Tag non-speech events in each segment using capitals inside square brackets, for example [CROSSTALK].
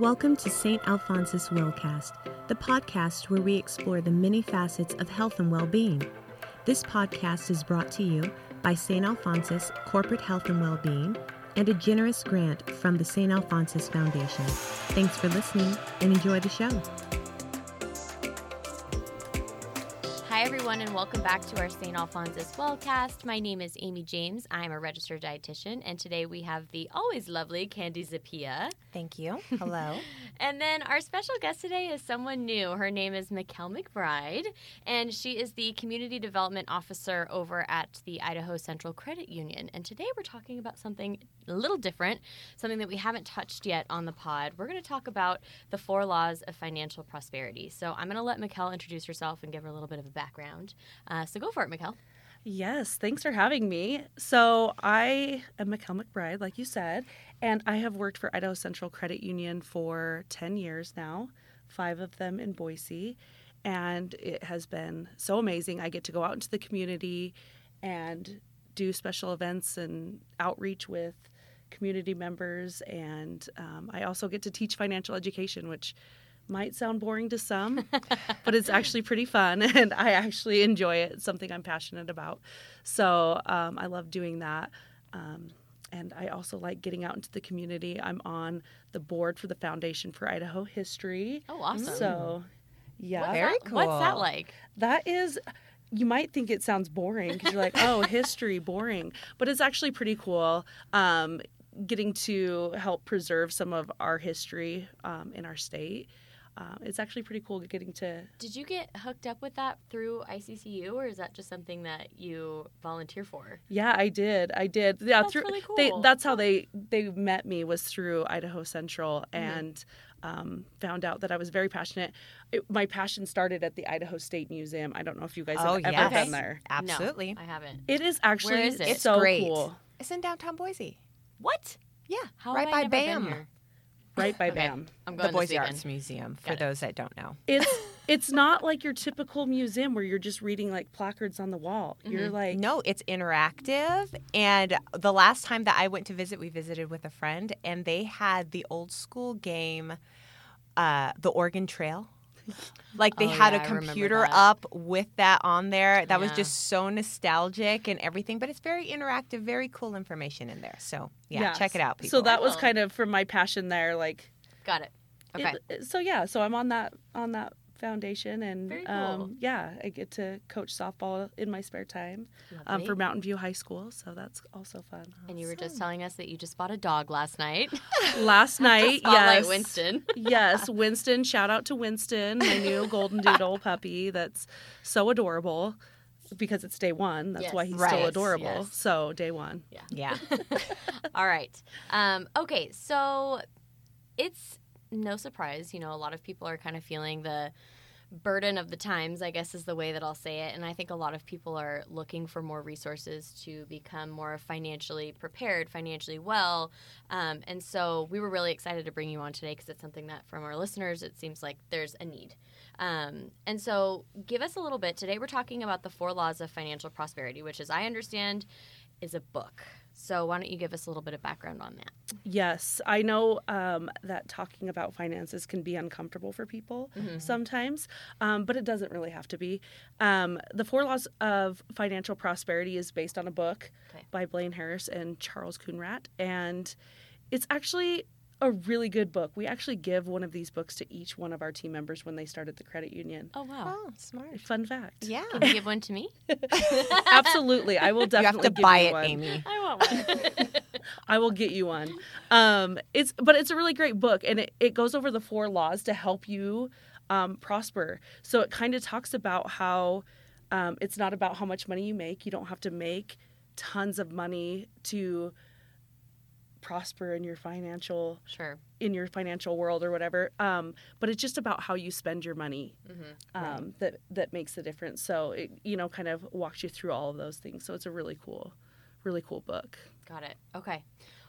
Welcome to St. Alphonsus Wellcast, the podcast where we explore the many facets of health and well being. This podcast is brought to you by St. Alphonsus Corporate Health and Well-Being and a generous grant from the St. Alphonsus Foundation. Thanks for listening and enjoy the show. Everyone, and welcome back to our St. Alphonsus Wellcast. My name is Amy James. I'm a registered dietitian, and today we have the always lovely Candy Zapia. Thank you. Hello. [LAUGHS] and then our special guest today is someone new. Her name is Mikkel McBride, and she is the Community Development Officer over at the Idaho Central Credit Union. And today we're talking about something a little different, something that we haven't touched yet on the pod. We're going to talk about the four laws of financial prosperity. So I'm going to let Mikkel introduce herself and give her a little bit of a background. Uh, so go for it, Mikkel. Yes, thanks for having me. So, I am Mikkel McBride, like you said, and I have worked for Idaho Central Credit Union for 10 years now, five of them in Boise. And it has been so amazing. I get to go out into the community and do special events and outreach with community members. And um, I also get to teach financial education, which might sound boring to some, but it's actually pretty fun [LAUGHS] and I actually enjoy it. It's something I'm passionate about. So um, I love doing that. Um, and I also like getting out into the community. I'm on the board for the Foundation for Idaho History. Oh, awesome. So, yeah. What's Very that, cool. What's that like? That is, you might think it sounds boring because you're like, oh, [LAUGHS] history, boring. But it's actually pretty cool. Um, getting to help preserve some of our history um, in our state. Uh, it's actually pretty cool getting to. Did you get hooked up with that through ICCU, or is that just something that you volunteer for? Yeah, I did. I did. Yeah, That's through. really They, cool. that's how they they met me was through Idaho Central Mm-hmm. and um, found out that I was very passionate. It, my passion started at the Idaho State Museum. I don't know if you guys have Oh, ever yes. been there. Absolutely. No, I haven't. It is actually is it? It's so great. cool. It's in downtown Boise. What? Yeah, How right have I by never been BAM, here? Right by Okay. BAM. I'm the going Boise this. Arts Museum. For those that don't know, It's it's not like your typical museum where you're just reading like placards on the wall. You're Mm-hmm. like no, it's interactive. And the last time that I went to visit, we visited with a friend, and they had the old school game, uh, the Oregon Trail. Like they Oh, had yeah, a I remember computer up with that on there. That was just so nostalgic and everything, but it's very interactive, very cool information in there. So yeah, check it out, people. So that was kind of from my passion there. Like Got it. Okay. it- so yeah, so I'm on that on that foundation and Very cool. um, yeah, I get to coach softball in my spare time um, for Mountain View High School, so that's also fun. and you were just telling us that you just bought a dog last night. [LAUGHS] Last [LAUGHS] night, yes, Winston. [LAUGHS] yes, Winston. Shout out to Winston, my new golden doodle puppy. That's so adorable because it's day one. That's Yes. why he's Right. still adorable. Yes. So day one. Yeah. Yeah. All right. Um, okay, so it's no surprise, you know, a lot of people are kind of feeling the burden of the times, I guess is the way that I'll say it. And I think a lot of people are looking for more resources to become more financially prepared, financially well. Um, and so we were really excited to bring you on today because it's something that from our listeners, it seems like there's a need. Um, and so give us a little bit. Today we're talking about the four laws of financial prosperity, which, as I understand, is a book. So why don't you give us a little bit of background on that? Yes, I know um, that talking about finances can be uncomfortable for people sometimes, um, but it doesn't really have to be. Um, the Four Laws of Financial Prosperity is based on a book Okay. by Blaine Harris and Charles Coonradt, and it's actually a really good book. We actually give one of these books to each one of our team members when they start at the credit union. Oh wow! Oh, smart. Fun fact. Yeah. Can you give one to me? [LAUGHS] Absolutely, I will definitely. You have definitely to give buy you it, one. Amy. I want one. [LAUGHS] I will get you one. Um, it's but it's a really great book, and it, it goes over the four laws to help you um, prosper. So it kind of talks about how um, it's not about how much money you make. You don't have to make tons of money to prosper in your financial sure. in your financial world or whatever. Um, but it's just about how you spend your money Mm-hmm. um, that that makes the difference. So it you know kind of walks you through all of those things. So it's a really cool, really cool book. Got it. Okay.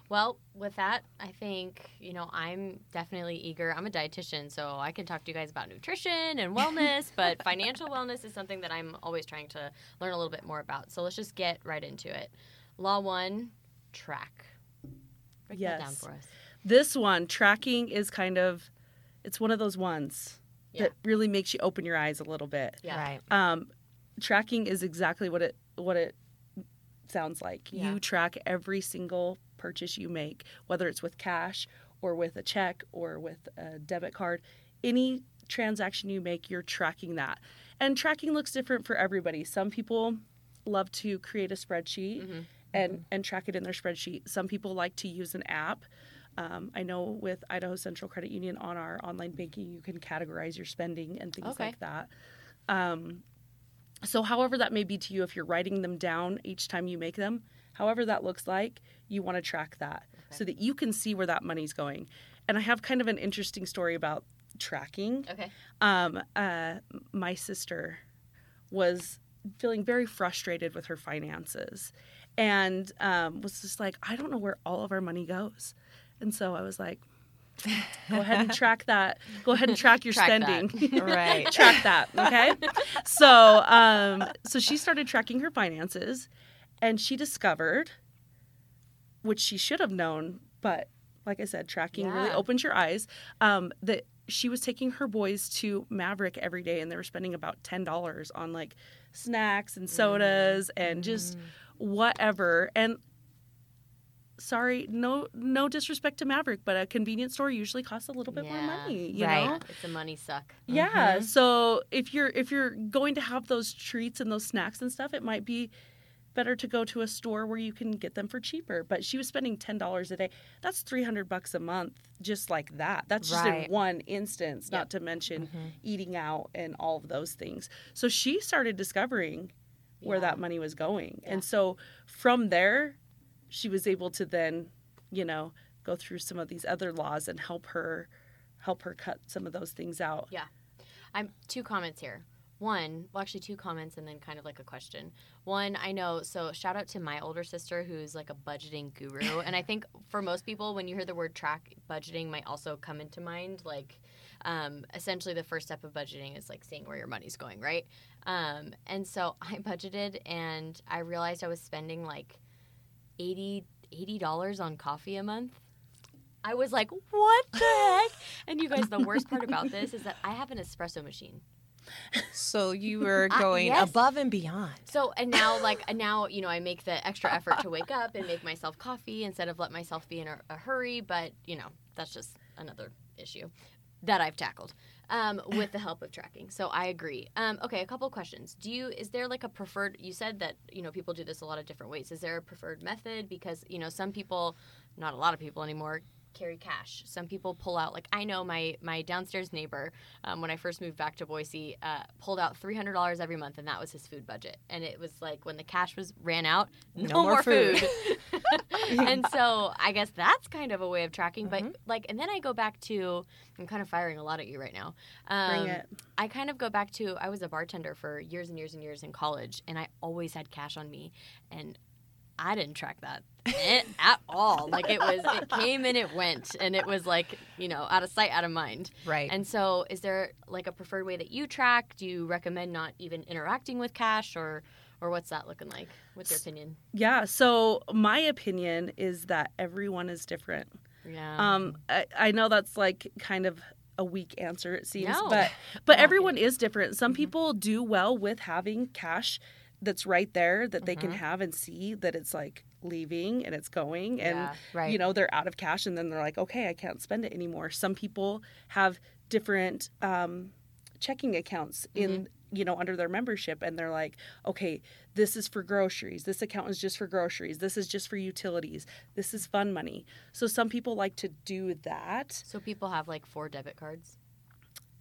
Well, with that, I think, you know, I'm definitely eager. I'm a dietitian, so I can talk to you guys about nutrition and wellness, [LAUGHS] but financial wellness is something that I'm always trying to learn a little bit more about. So let's just get right into it. Law one, track. Break that down Yes. for us. This one, tracking is kind of, it's one of those ones Yeah. that really makes you open your eyes a little bit. Yeah. Right. Um, tracking is exactly what it what it sounds like. Yeah. You track every single purchase you make, whether it's with cash or with a check or with a debit card. Any transaction you make, you're tracking that. And tracking looks different for everybody. Some people love to create a spreadsheet Mhm. And and track it in their spreadsheet. Some people like to use an app. Um, I know with Idaho Central Credit Union on our online banking, you can categorize your spending and things Okay. like that. Um, so, however that may be to you, if you're writing them down each time you make them, however that looks like, you want to track that so that you can see where that money's going. And I have kind of an interesting story about tracking. Okay. Um, uh, my sister was feeling very frustrated with her finances and um, was just like, I don't know where all of our money goes. And so I was like, go ahead and track that. Go ahead and track your Track spending. [LAUGHS] Right. [LAUGHS] track that. Okay. so, um, so she started tracking her finances, and she discovered, which she should have known, but like I said, tracking really Yeah. opens your eyes. Um, that she was taking her boys to Maverick every day, and they were spending about ten dollars on like snacks and sodas and just whatever. And sorry, no, no disrespect to Maverick, but a convenience store usually costs a little bit more money. You Right. know, It's a money suck. yeah. Mhm. So if you're if you're going to have those treats and those snacks and stuff, it might be better to go to a store where you can get them for cheaper. But she was spending ten dollars a day. That's three hundred bucks a month, just like that. That's just Right. in one instance, Yep. not to mention Mhm. eating out and all of those things. So she started discovering where Yeah. that money was going, Yeah. and so from there, she was able to then, you know, go through some of these other laws and help her help her cut some of those things out. Yeah. I'm two comments here. One, well, actually, two comments and then kind of like a question. One, I know, so shout out to my older sister who's like a budgeting guru. [LAUGHS] and I think for most people, when you hear the word track, budgeting might also come into mind. Like, um, essentially, the first step of budgeting is like seeing where your money's going, right? Um, and so [LAUGHS] I budgeted and I realized I was spending like 80 $80 on coffee a month. I was like, what the [LAUGHS] heck? And you guys, the worst part about this is that I have an espresso machine. So you were [LAUGHS] I- going yes. above and beyond. So and now like and now you know I make the extra effort to wake up and make myself coffee instead of let myself be in a, a hurry. But you know that's just another issue that I've tackled um, with the help of tracking. So I agree. Um, okay, a couple of questions. Do you is there like a preferred? You said that you know people do this a lot of different ways. Is there a preferred method? Because you know some people, not a lot of people anymore, carry cash. Some people pull out like I know my my downstairs neighbor um, when I first moved back to Boise uh, pulled out three hundred dollars every month and that was his food budget. And it was like when the cash was ran out, no, No more more food. food. [LAUGHS] and so I guess that's kind of a way of tracking. Mm-hmm. But like, and then I go back to I'm kind of firing a lot at you right now. Um, Bring it. I kind of go back to I was a bartender for years and years and years in college, and I always had cash on me, and I didn't track that at all. Like it was, it came and it went, and it was like you know out of sight, out of mind. Right. And so, is there like a preferred way that you track? Do you recommend not even interacting with cash, or or what's that looking like? What's your opinion? Yeah. So my opinion is that everyone is different. Yeah. Um, I, I know that's like kind of a weak answer it seems, No. but [LAUGHS] but everyone is different. Some Mhm. people do well with having cash that's right there that they can Mhm. have and see that it's like leaving and it's going and yeah. right. you know they're out of cash and then they're like okay i can't spend it anymore some people have different um, checking accounts in you know under their membership and they're like okay this is for groceries this account is just for groceries this is just for utilities this is fun money so some people like to do that So people have like four debit cards.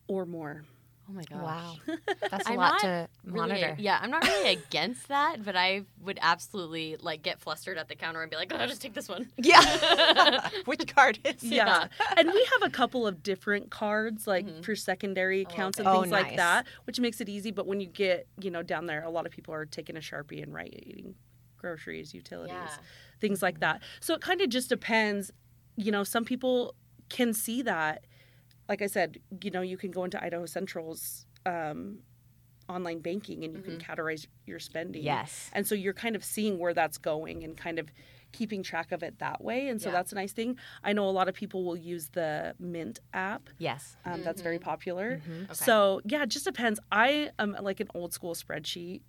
or more Oh my gosh. Wow. [LAUGHS] That's a I'm lot to Really, monitor. yeah, I'm not really against that, but I would absolutely like get flustered at the counter and be like, "Oh, just take this one." [LAUGHS] Yeah. [LAUGHS] Which card is it? yeah and we have a couple of different cards like Mhm. for secondary Oh, accounts okay. and Oh, things like that which makes it easy but when you get you know down there a lot of people are taking a sharpie and writing groceries utilities Yeah. things like that so it kind of just depends you know some people can see that like i said you know you can go into idaho central's um, online banking and you can Mhm. categorize your spending Yes. and so you're kind of seeing where that's going and kind of keeping track of it that way. And so Yeah. that's a nice thing. I know a lot of people will use the Mint app. Yes. Um, That's very popular. Mm-hmm. Okay. So yeah, it just depends. I am like an old school spreadsheet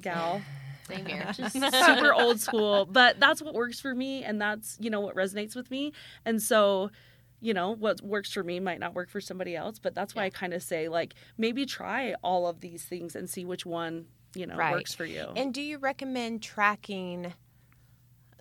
gal. [SIGHS] Same here. just [LAUGHS] [LAUGHS] super old school but that's what works for me and that's you know what resonates with me and so you know what works for me might not work for somebody else but that's why i kind of say like maybe try all of these things and see which one you know Right. works for you And do you recommend tracking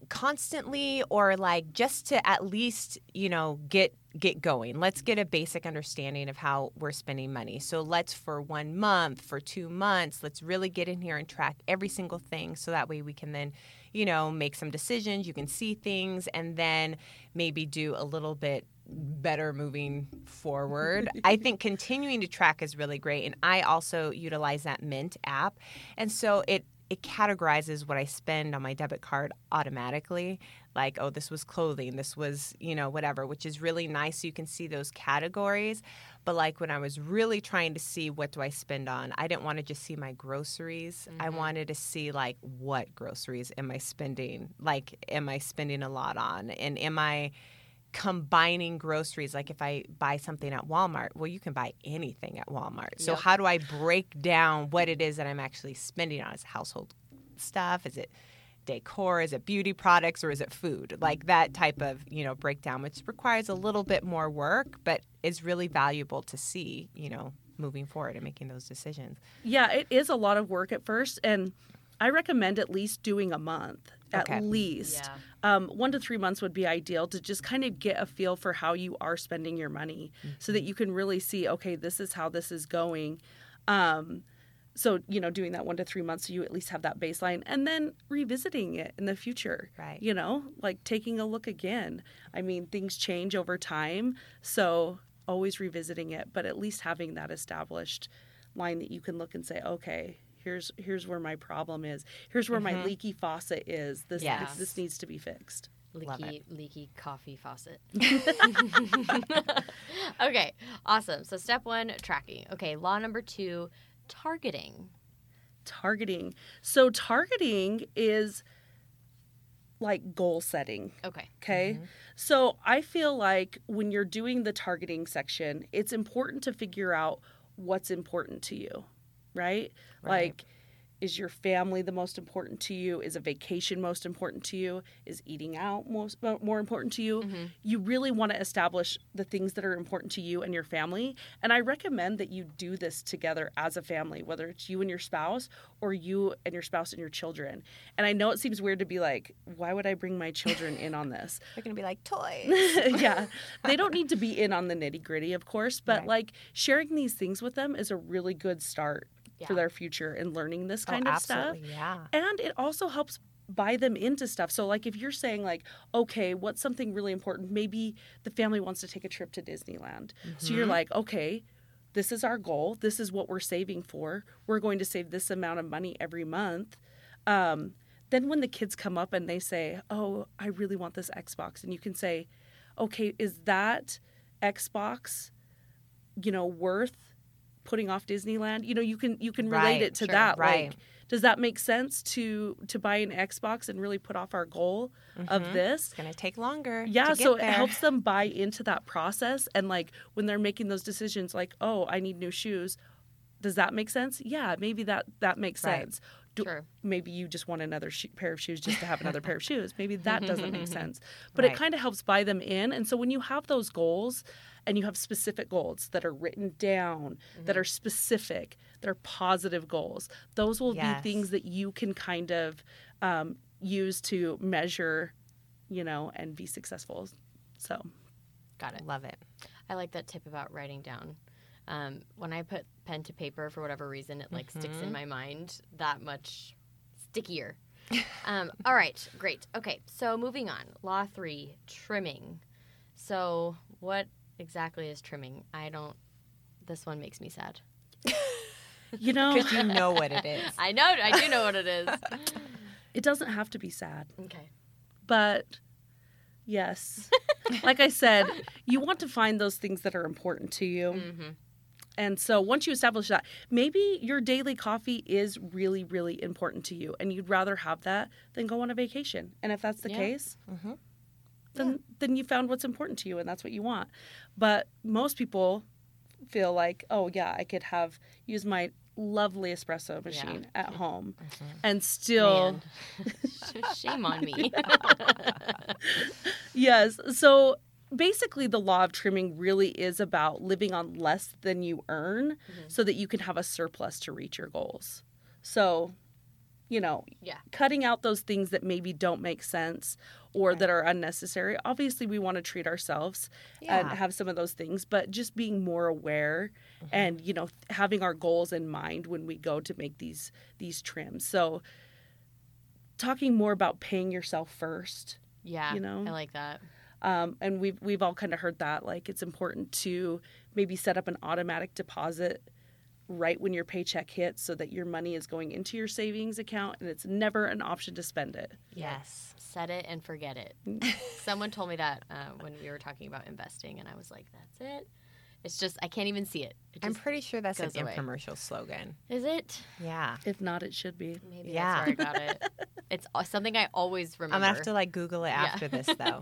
constantly or like just to at least, you know, get get going. Let's get a basic understanding of how we're spending money. So let's for 1 month, for 2 months, let's really get in here and track every single thing so that way we can then, you know, make some decisions, you can see things and then maybe do a little bit better moving forward. I think continuing to track is really great and I also utilize that Mint app. And so it it categorizes what I spend on my debit card automatically. Like, oh, this was clothing, this was, you know, whatever, which is really nice. So you can see those categories. But like when I was really trying to see what do I spend on, I didn't want to just see my groceries. I mm-hmm. wanted to see like what groceries am I spending? Like, am I spending a lot on? And am I combining groceries like if i buy something at walmart well you can buy anything at walmart. So Yep. how do i break down what it is that i'm actually spending on? Is it household stuff? Is it decor? Is it beauty products? Or is it food? Like that type of you know breakdown which requires a little bit more work but is really valuable to see you know moving forward and making those decisions. Yeah it is a lot of work at first and i recommend at least doing a month at Okay. least Yeah. um, one to three months would be ideal to just kind of get a feel for how you are spending your money so that you can really see okay this is how this is going um, so you know doing that one to three months so you at least have that baseline and then revisiting it in the future Right. you know like taking a look again i mean things change over time so always revisiting it but at least having that established line that you can look and say okay here's here's where my problem is here's where my mm-hmm. leaky faucet is this Yes. this needs to be fixed leaky leaky coffee faucet. [LAUGHS] [LAUGHS] okay, awesome. So step one, tracking. Okay, law number two, targeting. targeting so targeting is like goal setting Okay. Okay. Mm-hmm. So I feel like when you're doing the targeting section, it's important to figure out what's important to you, right? Right. Like, is your family the most important to you? Is a vacation most important to you? Is eating out most uh, more important to you? You really want to establish the things that are important to you and your family. And I recommend that you do this together as a family, whether it's you and your spouse or you and your spouse and your children. And I know it seems weird to be like, why would I bring my children in on this? [LAUGHS] they're gonna be like [LAUGHS] toys yeah. They don't need to be in on the nitty gritty, of course, but Right. like sharing these things with them is a really good start for their future and learning this kind oh, of stuff. yeah And it also helps buy them into stuff. So like if you're saying like, okay, what's something really important? Maybe the family wants to take a trip to Disneyland. So you're like, okay, this is our goal. This is what we're saving for. We're going to save this amount of money every month. Um, then when the kids come up and they say, "Oh, I really want this Xbox," and you can say, "Okay, is that Xbox, you know, worth putting off Disneyland?" You know, you can you can relate Right, it to sure, that. right. Like, does that make sense to to buy an Xbox and really put off our goal of mm-hmm. this? it's gonna take longer Yeah, to get so it helps them buy into that process and like when they're making those decisions like, "Oh, I need new shoes." Does that make sense? Yeah, maybe that that makes Right. sense. Do, Sure. Maybe you just want another sh- pair of shoes just to have another pair of shoes. Maybe that doesn't make [LAUGHS] sense. But it kind of helps buy them in. And so when you have those goals and you have specific goals that are written down, that Mm-hmm. are specific, that are positive goals, those will Yes. be things that you can kind of um, use to measure, you know, and be successful. So Got it. love it I like that tip about writing down. Um, when I put pen to paper for whatever reason, it like sticks in my mind that much stickier. [LAUGHS] um, all right, great. Okay, so moving on. Law three, trimming. So what exactly is trimming? I don't. This one makes me sad. you know, [LAUGHS] because you know what it is [LAUGHS] I know. I do know what it is. it doesn't have to be sad. Okay. but yes like i said you want to find those things that are important to you Mm-hmm. And so once you establish that, maybe your daily coffee is really, really important to you and you'd rather have that than go on a vacation. And if that's the Yeah. case, Mhm. then then you found what's important to you and that's what you want. But most people feel like, oh yeah, I could have use my lovely espresso machine at home and still. [LAUGHS] [LAUGHS] Shame on me. [LAUGHS] Yes. So basically, the law of trimming really is about living on less than you earn Mm-hmm. so that you can have a surplus to reach your goals. So, you know, Yeah. cutting out those things that maybe don't make sense or Right. that are unnecessary. Obviously, we want to treat ourselves and have some of those things, but just being more aware Mm-hmm. and, you know, having our goals in mind when we go to make these these trims. So, talking more about paying yourself first Yeah. You know? I like that. Um, and we've we've all kind of heard that like it's important to maybe set up an automatic deposit right when your paycheck hits so that your money is going into your savings account and it's never an option to spend it Yes. Set it and forget it. [LAUGHS] Someone told me that uh, when we were talking about investing, and I was like, "That's it." It's just I can't even see it. it I'm pretty sure that's an goes away. infomercial slogan. is it? Yeah. if not it should be Maybe Yeah. that's where I got it. [LAUGHS] It's uh, something I always remember. I'm gonna have to like Google it Yeah. after this though.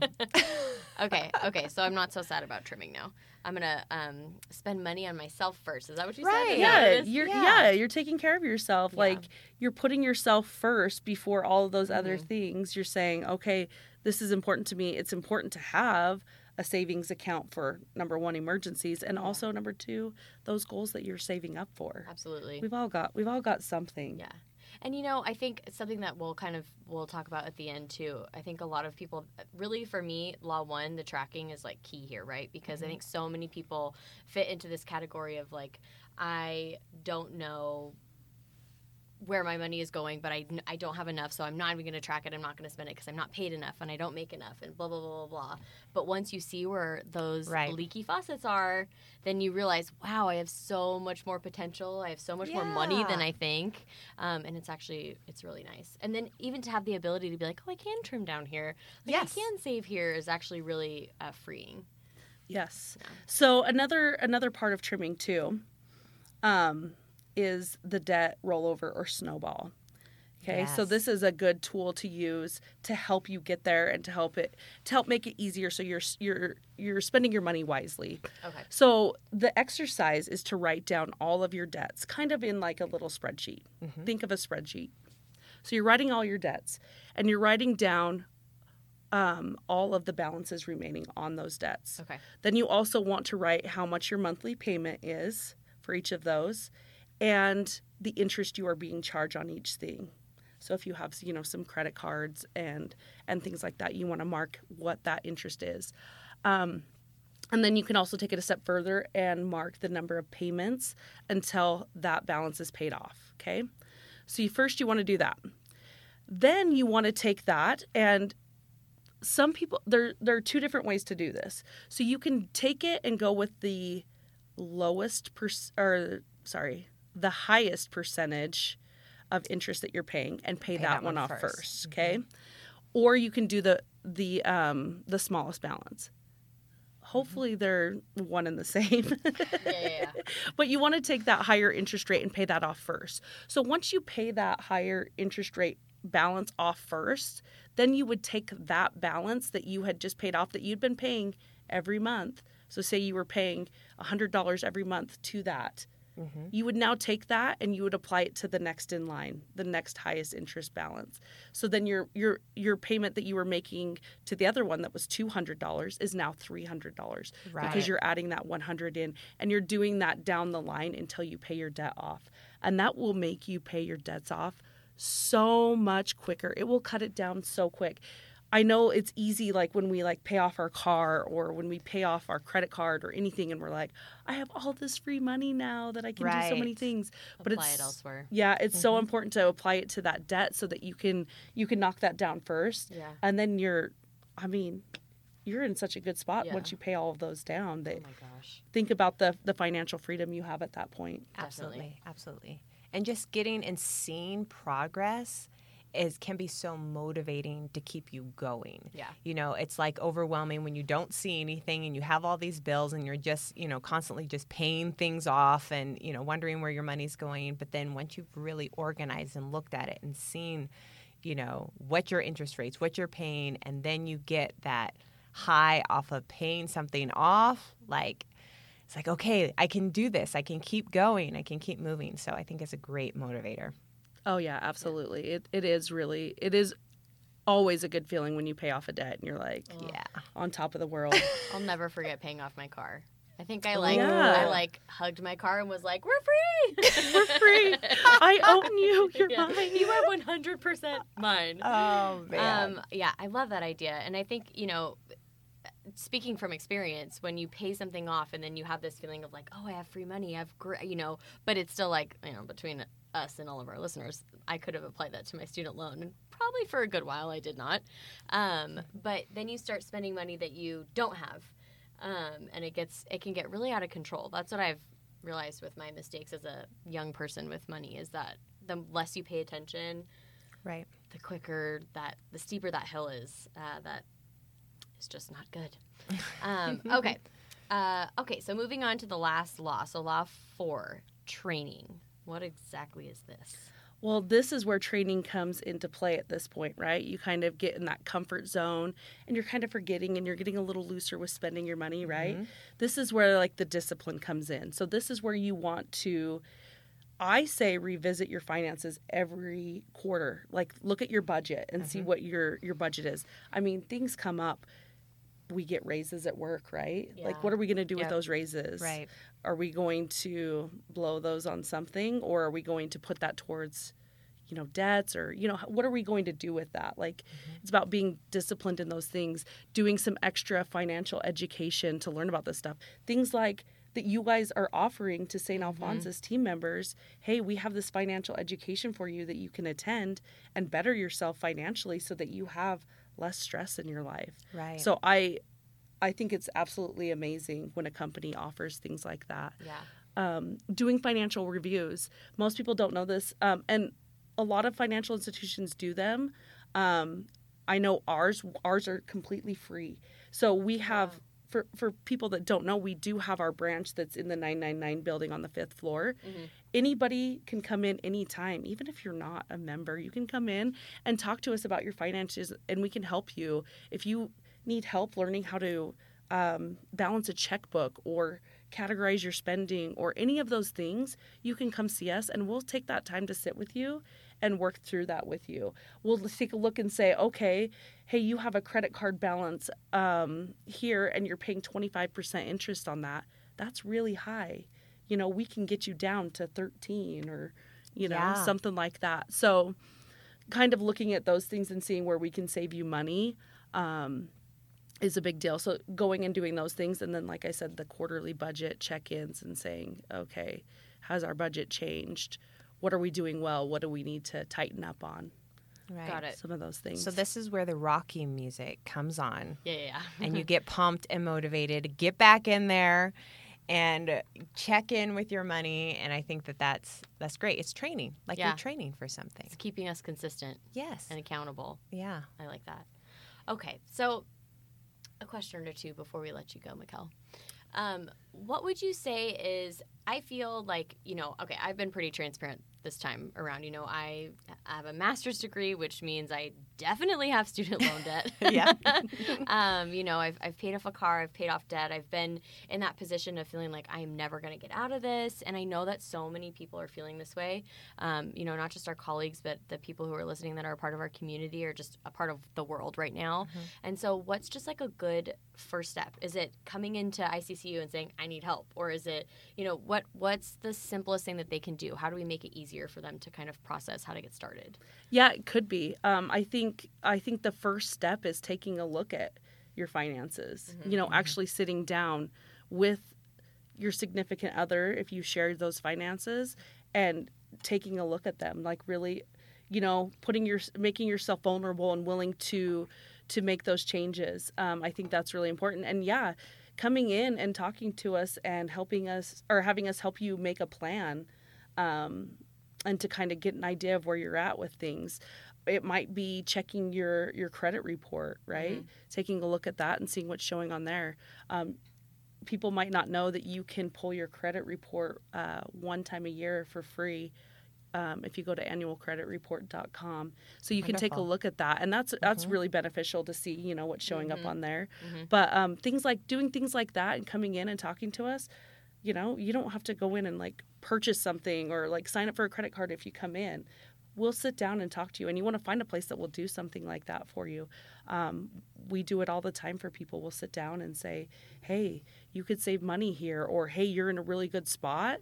[LAUGHS] okay, okay. So I'm not so sad about trimming now. I'm gonna um, spend money on myself first. Is that what you said? Right. Is that what yeah it is? you're Yeah. yeah. you're taking care of yourself Yeah. like you're putting yourself first before all of those other Mhm. things you're saying okay this is important to me it's important to have a savings account for number one emergencies and Yeah. also number two those goals that you're saving up for Absolutely. we've all got we've all got something Yeah. And you know, I think something that we'll kind of we'll talk about at the end too. I think a lot of people really for me, law 1, the tracking is like key here, right? Because I mm-hmm. think so many people fit into this category of like I don't know where my money is going, but I, I don't have enough, so I'm not even going to track it. I'm not going to spend it because I'm not paid enough and I don't make enough and blah, blah, blah, blah, blah. But once you see where those Right. leaky faucets are, then you realize, wow, I have so much more potential. I have so much more money than I think. Um, and it's actually, it's really nice. And then even to have the ability to be like, oh, I can trim down here. Like, Yes. I can save here is actually really uh, freeing. Yes. Yeah. So another another part of trimming too, um, is the debt rollover or snowball. Okay, so this is a good tool to use to help you get there and to help it to help make it easier so you're you're you're spending your money wisely. Okay. So the exercise is to write down all of your debts, kind of in like a little spreadsheet. Think of a spreadsheet. So you're writing all your debts, and you're writing down um, all of the balances remaining on those debts. Okay. Then you also want to write how much your monthly payment is for each of those, and the interest you are being charged on each thing. So if you have you know some credit cards and and things like that, you want to mark what that interest is. Um, and then you can also take it a step further and mark the number of payments until that balance is paid off. Okay. So you, first you want to do that. Then you want to take that and some people there there are two different ways to do this. So you can take it and go with the lowest per, or sorry, the highest percentage of interest that you're paying and pay, Pay that, that one, off first. first, okay? Or you can do the the um the smallest balance. Hopefully they're one and the same. [LAUGHS] Yeah, yeah, yeah. [LAUGHS] but you want to take that higher interest rate and pay that off first. So once you pay that higher interest rate balance off first, then you would take that balance that you had just paid off that you'd been paying every month. So say you were paying $100 every month to that. Mm-hmm. You would now take that and you would apply it to the next in line, the next highest interest balance. So then your your your payment that you were making to the other one that was $200 is now $300 Right. because you're adding that 100 in and you're doing that down the line until you pay your debt off. And that will make you pay your debts off so much quicker. It will cut it down so quick. I know it's easy like when we like pay off our car or when we pay off our credit card or anything and we're like, I have all this free money now that I can do so many things. But Apply it's it elsewhere. yeah, it's so mm-hmm. important to apply it to that debt so that you can you can knock that down first. Yeah. And then you're I mean, you're in such a good spot Yeah. once you pay all of those down Oh that my gosh. think about the the financial freedom you have at that point. Absolutely, absolutely. And just getting and seeing progress is can be so motivating to keep you going. Yeah. You know, it's like overwhelming when you don't see anything and you have all these bills and you're just, you know, constantly just paying things off and, you know, wondering where your money's going. But then once you've really organized and looked at it and seen, you know, what your interest rates, what you're paying, and then you get that high off of paying something off, like it's like, okay, I can do this. I can keep going. I can keep moving. So I think it's a great motivator. Oh yeah, absolutely. It it is really it is always a good feeling when you pay off a debt and you're like Yeah. on top of the world. [LAUGHS] I'll never forget paying off my car. I think I like yeah. I like hugged my car and was like, "We're free. [LAUGHS] We're free. I [LAUGHS] own you. You're Yeah. mine. You are one hundred percent mine." Oh man, Um, yeah, I love that idea, and I think you know, speaking from experience, when you pay something off and then you have this feeling of like, "Oh, I have free money. I've gr-, you know," but it's still like you know between us and all of our listeners, I could have applied that to my student loan, and probably for a good while I did not. Um, but then you start spending money that you don't have, um, and it gets it can get really out of control. That's what I've realized with my mistakes as a young person with money is that the less you pay attention, right. the quicker that the steeper that hill is uh, that is just not good um, [LAUGHS] okay uh, okay so moving on to the last law so law four training what exactly is this Well, this is where training comes into play at this point, right? You kind of get in that comfort zone and you're kind of forgetting and you're getting a little looser with spending your money, right? Mm-hmm. This is where like the discipline comes in. So this is where you want to I say revisit your finances every quarter. Like look at your budget and see mm-hmm. what your your budget is. I mean, things come up. We get raises at work, right? Yeah. Like what are we going to do Yep. with those raises? Right. are we going to blow those on something or are we going to put that towards you know debts or you know what are we going to do with that like mm-hmm. it's about being disciplined in those things doing some extra financial education to learn about this stuff things like that you guys are offering to St. Mm-hmm. Alphonsus team members hey we have this financial education for you that you can attend and better yourself financially so that you have less stress in your life Right. so I I think it's absolutely amazing when a company offers things like that. yeah Um, doing financial reviews. Most people don't know this, um, and a lot of financial institutions do them. Um, I know ours ours are completely free. So we have for for people that don't know, we do have our branch that's in the 999 building on the fifth floor. Anybody can come in anytime, even if you're not a member. You can come in and talk to us about your finances, and we can help you. If you need help learning how to um, balance a checkbook or categorize your spending or any of those things, you can come see us and we'll take that time to sit with you and work through that with you. We'll take a look and say, okay, hey, you have a credit card balance um, here and you're paying 25% interest on that. That's really high. You know, we can get you down to 13 or, you know, Yeah. something like that. So, kind of looking at those things and seeing where we can save you money um, is a big deal. So going and doing those things, and then like I said, the quarterly budget check-ins and saying, okay, has our budget changed? What are we doing well? What do we need to tighten up on? right. got it Some of those things. So this is where the Rocky music comes on. yeah yeah, yeah. and you [LAUGHS] get pumped and motivated. Get back in there and check in with your money. And I think that that's that's great. It's training, like Yeah. you're training for something. it's keeping us consistent Yes. and accountable Yeah. I like that. Okay, so a question or two before we let you go, Mikkel. Um, what would you say is? I feel like you know. Okay, I've been pretty transparent this time around. You know, I have a master's degree, which means I definitely have student loan debt. [LAUGHS] Yeah. [LAUGHS] um, you know, I've, I've paid off a car, I've paid off debt. I've been in that position of feeling like I am never going to get out of this. And I know that so many people are feeling this way. Um, you know, not just our colleagues, but the people who are listening that are a part of our community or just a part of the world right now. And so, what's just like a good first step? Is it coming into ICCU and saying, I need help? Or is it, you know, what what's the simplest thing that they can do? How do we make it easier for them to kind of process how to get started? Yeah, it could be. Um, I think I think the first step is taking a look at your finances. You know, actually sitting down with your significant other if you shared those finances and taking a look at them like really you know putting your making yourself vulnerable and willing to to make those changes um, i think that's really important and yeah coming in and talking to us and helping us or having us help you make a plan um, and to kind of get an idea of where you're at with things it might be checking your your credit report, right? Taking a look at that and seeing what's showing on there. Um, people might not know that you can pull your credit report uh, one time a year for free um, if you go to annualcreditreport.com so you can take a look at that and that's that's Mhm. really beneficial to see you know what's showing up Mhm. on there Mhm. but um, things like doing things like that and coming in and talking to us you know you don't have to go in and like purchase something or like sign up for a credit card if you come in we'll sit down and talk to you and you want to find a place that will do something like that for you. Um, we do it all the time for people. We'll sit down and say hey you could save money here or hey you're in a really good spot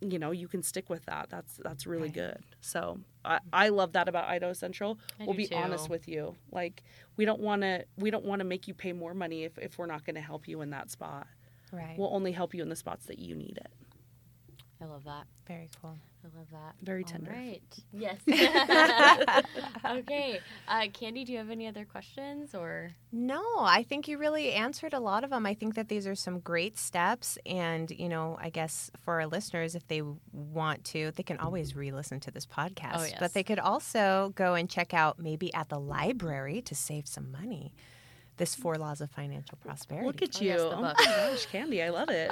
you know you can stick with that. That's that's really Right. good. So I, I love that about idaho central. I we'll be honest with you. Like we don't want to we don't want to make you pay more money if, if we're not going to help you in that spot. Right. we'll only help you in the spots that you need it I love that. Very cool. I love that. Very All tender. right. [LAUGHS] Yes. [LAUGHS] okay. Uh, Candy, do you have any other questions or? No, I think you really answered a lot of them. I think that these are some great steps. And, you know, I guess for our listeners, if they want to, they can always re listen to this podcast. Oh, yes. But they could also go and check out maybe at the library to save some money this Four Laws of Financial Prosperity. look at Oh, you yes, the oh book. my gosh candy i love it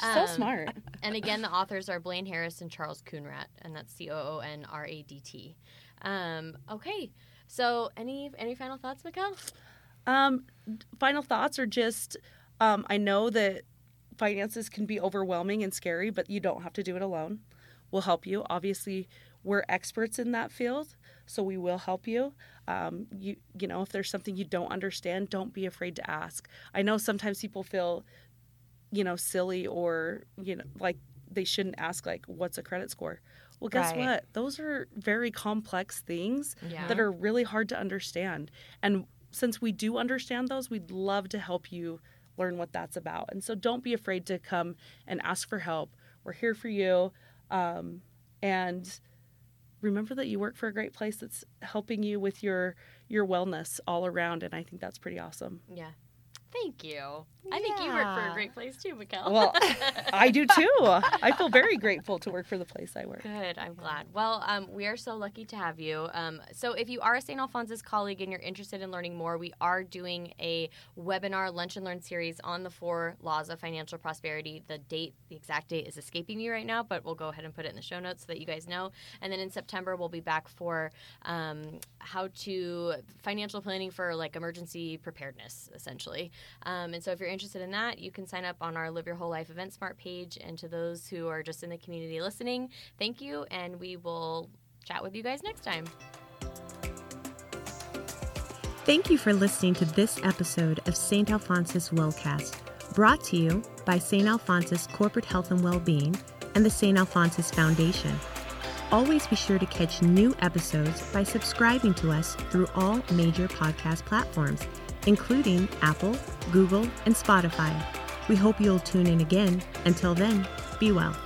She's [LAUGHS] so Um, smart And again, the authors are Blaine Harris and Charles Coonradt, and that's C O O N R A D T. Um, okay. So, any any final thoughts, Mikkel? Um, final thoughts are just um, I know that finances can be overwhelming and scary, but you don't have to do it alone. We'll help you. Obviously, we're experts in that field, so we will help you. Um, you you know, if there's something you don't understand, don't be afraid to ask. I know sometimes people feel, you know, silly or you know, like they shouldn't ask like, "What's a credit score?" Well, guess Right. what? Those are very complex things Yeah. that are really hard to understand. And since we do understand those, we'd love to help you learn what that's about. And so don't be afraid to come and ask for help. We're here for you. Um, and remember that you work for a great place that's helping you with your your wellness all around and I think that's pretty awesome. Yeah. Thank you. I think you work for a great place too, Mikkel. Well, [LAUGHS] I do too. I feel very grateful to work for the place I work. Good. I'm glad. Well, um, we are so lucky to have you. Um, so, if you are a St. Alphonsus colleague and you're interested in learning more, we are doing a webinar lunch and learn series on the four laws of financial prosperity. The date, the exact date, is escaping me right now, but we'll go ahead and put it in the show notes so that you guys know. And then in September, we'll be back for um, how to financial planning for like emergency preparedness, essentially. Um, and so, if you're interested in that, you can sign up on our Live Your Whole Life Event Smart page. And to those who are just in the community listening, thank you, and we will chat with you guys next time. Thank you for listening to this episode of St. Alphonsus Wellcast, brought to you by St. Alphonsus Corporate Health and Wellbeing and the St. Alphonsus Foundation. Always be sure to catch new episodes by subscribing to us through all major podcast platforms, including Apple, Google, and Spotify. We hope you'll tune in again. Until then, be well.